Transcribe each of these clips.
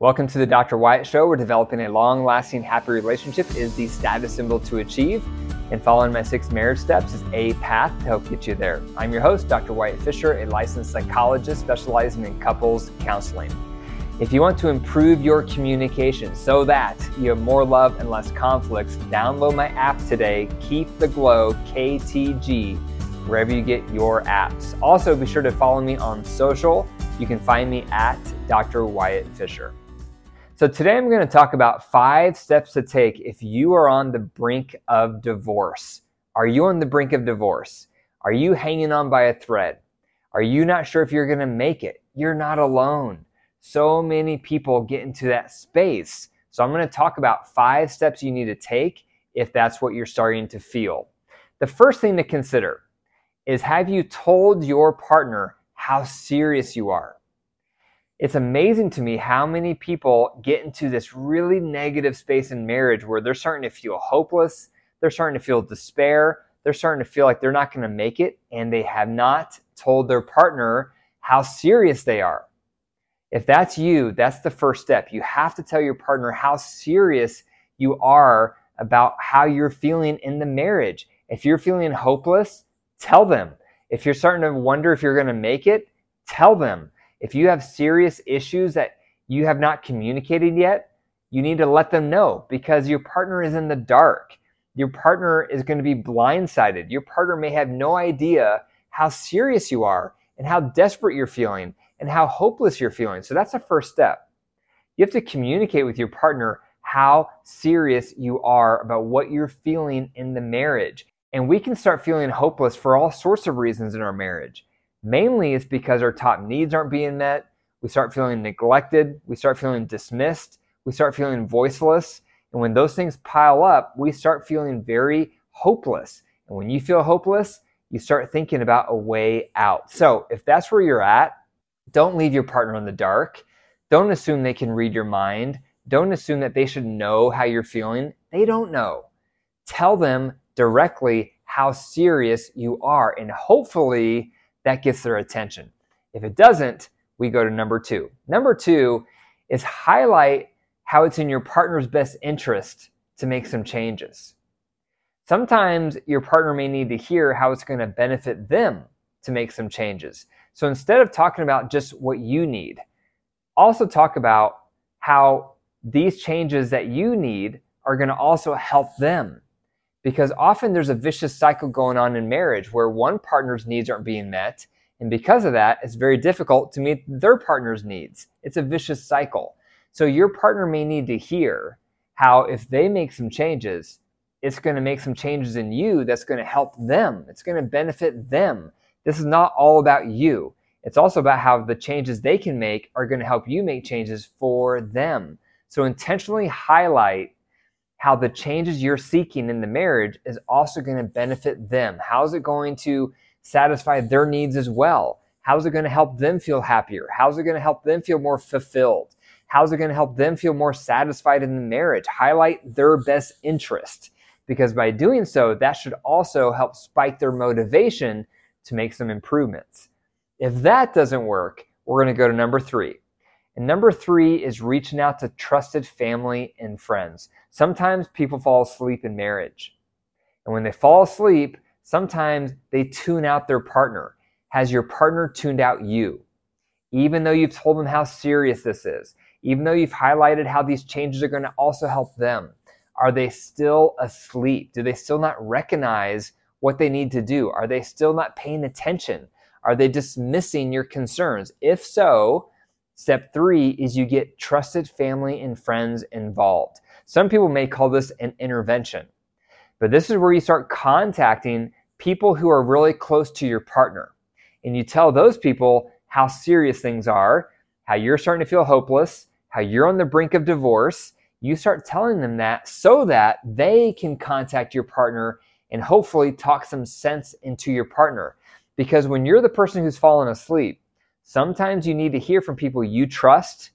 Welcome to the Dr. Wyatt Show, where developing a long lasting, happy relationship is the status symbol to achieve. And following my six marriage steps is a path to help get you there. I'm your host, Dr. Wyatt Fisher, a licensed psychologist specializing in couples counseling. If you want to improve your communication so that you have more love and less conflicts, download my app today, Keep the Glow KTG, wherever you get your apps. Also, be sure to follow me on social. You can find me at Dr. Wyatt Fisher. So, today I'm going to talk about five steps to take if you are on the brink of divorce. Are you on the brink of divorce? Are you hanging on by a thread? Are you not sure if you're going to make it? You're not alone. So many people get into that space. So, I'm going to talk about five steps you need to take if that's what you're starting to feel. The first thing to consider is have you told your partner how serious you are? It's amazing to me how many people get into this really negative space in marriage where they're starting to feel hopeless, they're starting to feel despair, they're starting to feel like they're not going to make it, and they have not told their partner how serious they are. If that's you, that's the first step. You have to tell your partner how serious you are about how you're feeling in the marriage. If you're feeling hopeless, tell them. If you're starting to wonder if you're going to make it, tell them if you have serious issues that you have not communicated yet, you need to let them know because your partner is in the dark. Your partner is going to be blindsided. Your partner may have no idea how serious you are and how desperate you're feeling and how hopeless you're feeling. So that's the first step. You have to communicate with your partner how serious you are about what you're feeling in the marriage. And we can start feeling hopeless for all sorts of reasons in our marriage. Mainly it's because our top needs aren't being met. We start feeling neglected. We start feeling dismissed. We start feeling voiceless. And when those things pile up, we start feeling very hopeless. And when you feel hopeless, you start thinking about a way out. So if that's where you're at, don't leave your partner in the dark. Don't assume they can read your mind. Don't assume that they should know how you're feeling. They don't know. Tell them directly how serious you are. And hopefully, that gets their attention. If it doesn't, we go to number two. Number two is highlight how it's in your partner's best interest to make some changes. Sometimes your partner may need to hear how it's going to benefit them to make some changes. So instead of talking about just what you need, also talk about how these changes that you need are going to also help them because often there's a vicious cycle going on in marriage where one partner's needs aren't being met. And because of that, it's very difficult to meet their partner's needs. It's a vicious cycle. So your partner may need to hear how if they make some changes, it's going to make some changes in you that's going to help them. It's going to benefit them. This is not all about you. It's also about how the changes they can make are going to help you make changes for them. So intentionally highlight how the changes you're seeking in the marriage is also going to benefit them. How is it going to satisfy their needs as well? How is it going to help them feel happier? How is it going to help them feel more fulfilled? How is it going to help them feel more satisfied in the marriage? Highlight their best interest because by doing so, that should also help spike their motivation to make some improvements. If that doesn't work, we're going to go to number three. And number three is reaching out to trusted family and friends. Sometimes people fall asleep in marriage. And when they fall asleep, sometimes they tune out their partner. Has your partner tuned out you? Even though you've told them how serious this is, even though you've highlighted how these changes are going to also help them, are they still asleep? Do they still not recognize what they need to do? Are they still not paying attention? Are they dismissing your concerns? If so, Step three is you get trusted family and friends involved. Some people may call this an intervention, but this is where you start contacting people who are really close to your partner. And you tell those people how serious things are, how you're starting to feel hopeless, how you're on the brink of divorce. You start telling them that so that they can contact your partner and hopefully talk some sense into your partner. Because when you're the person who's fallen asleep, Sometimes you need to hear from people you trust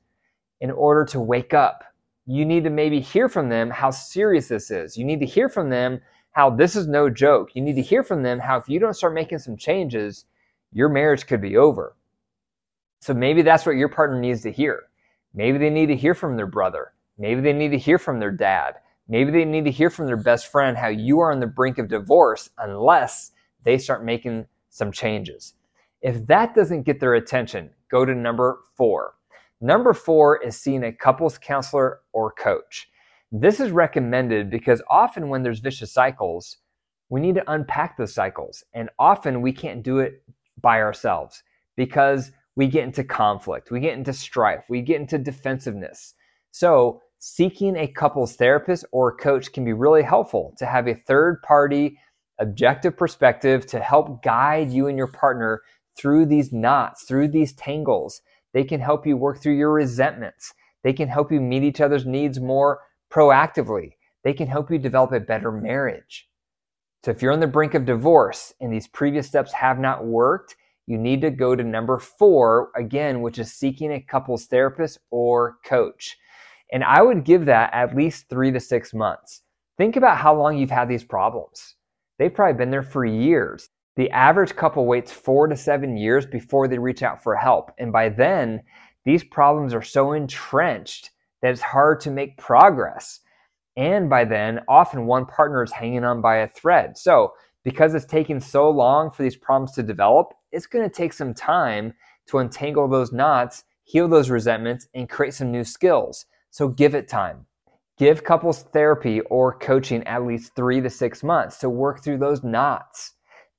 in order to wake up. You need to maybe hear from them how serious this is. You need to hear from them how this is no joke. You need to hear from them how if you don't start making some changes, your marriage could be over. So maybe that's what your partner needs to hear. Maybe they need to hear from their brother. Maybe they need to hear from their dad. Maybe they need to hear from their best friend how you are on the brink of divorce unless they start making some changes. If that doesn't get their attention, go to number four. Number four is seeing a couples counselor or coach. This is recommended because often when there's vicious cycles, we need to unpack those cycles. And often we can't do it by ourselves because we get into conflict, we get into strife, we get into defensiveness. So, seeking a couples therapist or coach can be really helpful to have a third party objective perspective to help guide you and your partner through these knots, through these tangles. They can help you work through your resentments. They can help you meet each other's needs more proactively. They can help you develop a better marriage. So if you're on the brink of divorce and these previous steps have not worked, you need to go to number four again, which is seeking a couples therapist or coach. And I would give that at least three to six months. Think about how long you've had these problems. They've probably been there for years. The average couple waits four to seven years before they reach out for help. And by then, these problems are so entrenched that it's hard to make progress. And by then, often one partner is hanging on by a thread. So, because it's taking so long for these problems to develop, it's going to take some time to untangle those knots, heal those resentments, and create some new skills. So, give it time. Give couples therapy or coaching at least three to six months to work through those knots.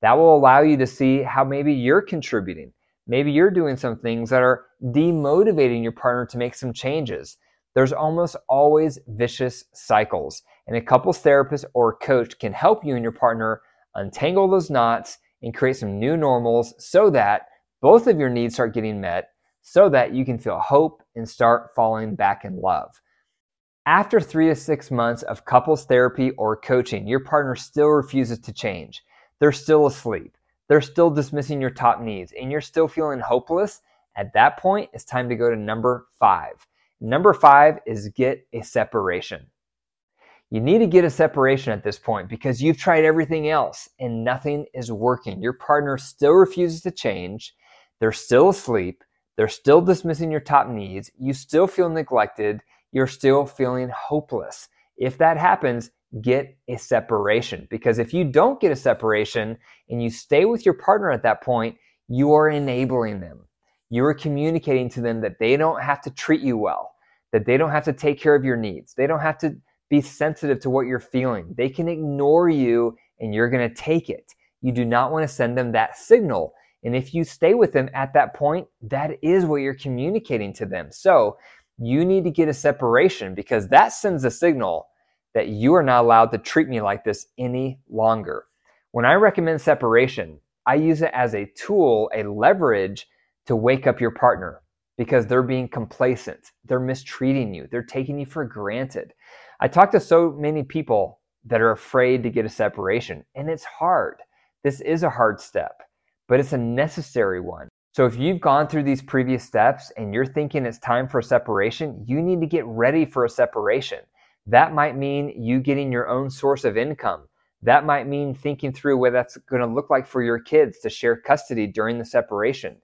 That will allow you to see how maybe you're contributing. Maybe you're doing some things that are demotivating your partner to make some changes there's almost always vicious cycles. And a couples therapist or coach can help you and your partner untangle those knots and create some new normals so that both of your needs start getting met, so that you can feel hope and start falling back in love. After three to six months of couples therapy or coaching, your partner still refuses to change. They're still asleep. They're still dismissing your top needs and you're still feeling hopeless. At that point, it's time to go to number five. Number five is get a separation. You need to get a separation at this point because you've tried everything else and nothing is working. Your partner still refuses to change. They're still asleep. They're still dismissing your top needs. You still feel neglected. You're still feeling hopeless. If that happens, get a separation because if you don't get a separation and you stay with your partner at that point, you are enabling them you are communicating to them that they don't have to treat you well, that they don't have to take care of your needs, they don't have to be sensitive to what you're feeling. They can ignore you and you're going to take it. You do not want to send them that signal. And if you stay with them at that point, that is what you're communicating to them. So you need to get a separation because that sends a signal that you are not allowed to treat me like this any longer. When I recommend separation, I use it as a tool, a leverage to wake up your partner because they're being complacent. They're mistreating you. They're taking you for granted. I talk to so many people that are afraid to get a separation, and it's hard. This is a hard step, but it's a necessary one. So if you've gone through these previous steps and you're thinking it's time for a separation, you need to get ready for a separation. That might mean you getting your own source of income. That might mean thinking through what that's going to look like for your kids to share custody during the separation.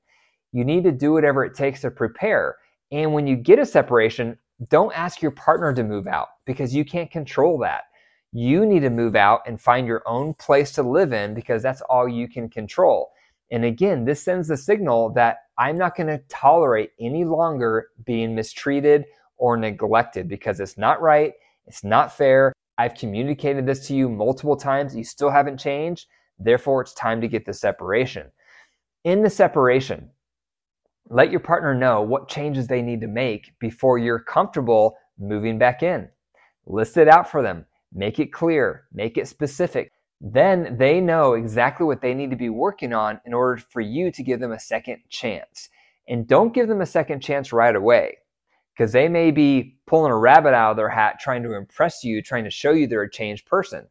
You need to do whatever it takes to prepare. And when you get a separation, don't ask your partner to move out because you can't control that. You need to move out and find your own place to live in because that's all you can control. And again, this sends the signal that I'm not going to tolerate any longer being mistreated or neglected because it's not right. It's not fair. I've communicated this to you multiple times. You still haven't changed. Therefore, it's time to get the separation. In the separation, let your partner know what changes they need to make before you're comfortable moving back in. List it out for them. Make it clear. Make it specific. Then they know exactly what they need to be working on in order for you to give them a second chance. And don't give them a second chance right away because they may be pulling a rabbit out of their hat trying to impress you, trying to show you they're a changed person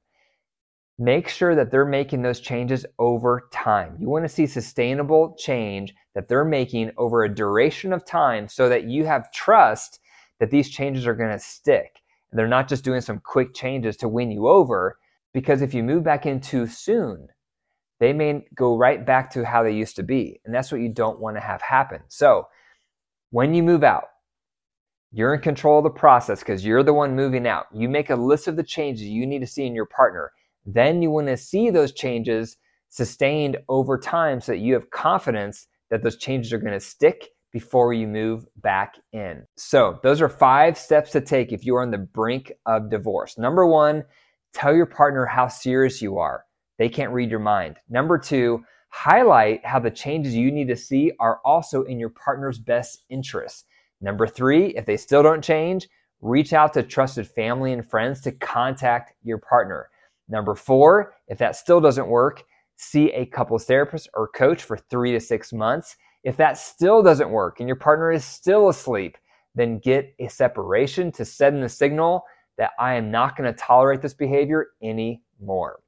make sure that they're making those changes over time. You want to see sustainable change that they're making over a duration of time so that you have trust that these changes are going to stick. They're not just doing some quick changes to win you over, because if you move back in too soon, they may go right back to how they used to be. And that's what you don't want to have happen. So when you move out, You're in control of the process because you're the one moving out. You make a list of the changes you need to see in your partner. Then you want to see those changes sustained over time so that you have confidence that those changes are going to stick before you move back in. So, those are five steps to take if you are on the brink of divorce. Number one, tell your partner how serious you are. They can't read your mind. Number two, highlight how the changes you need to see are also in your partner's best interest. Number three, if they still don't change, reach out to trusted family and friends to contact your partner. Number four, if that still doesn't work, see a couples therapist or coach for three to six months. If that still doesn't work and your partner is still asleep, then get a separation to send the signal that I am not going to tolerate this behavior anymore.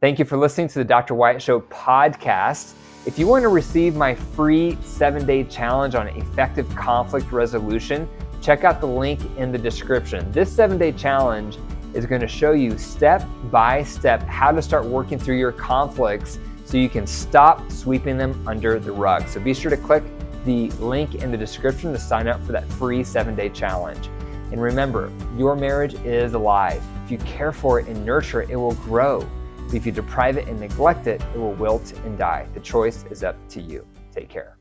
Thank you for listening to the Dr. Wyatt Show podcast. If you want to receive my free seven day challenge on effective conflict resolution, check out the link in the description. This seven day challenge is going to show you step by step how to start working through your conflicts so you can stop sweeping them under the rug. So be sure to click the link in the description to sign up for that free seven day challenge. And remember, your marriage is alive. If you care for it and nurture it, it will grow. If you deprive it and neglect it, it will wilt and die. The choice is up to you. Take care.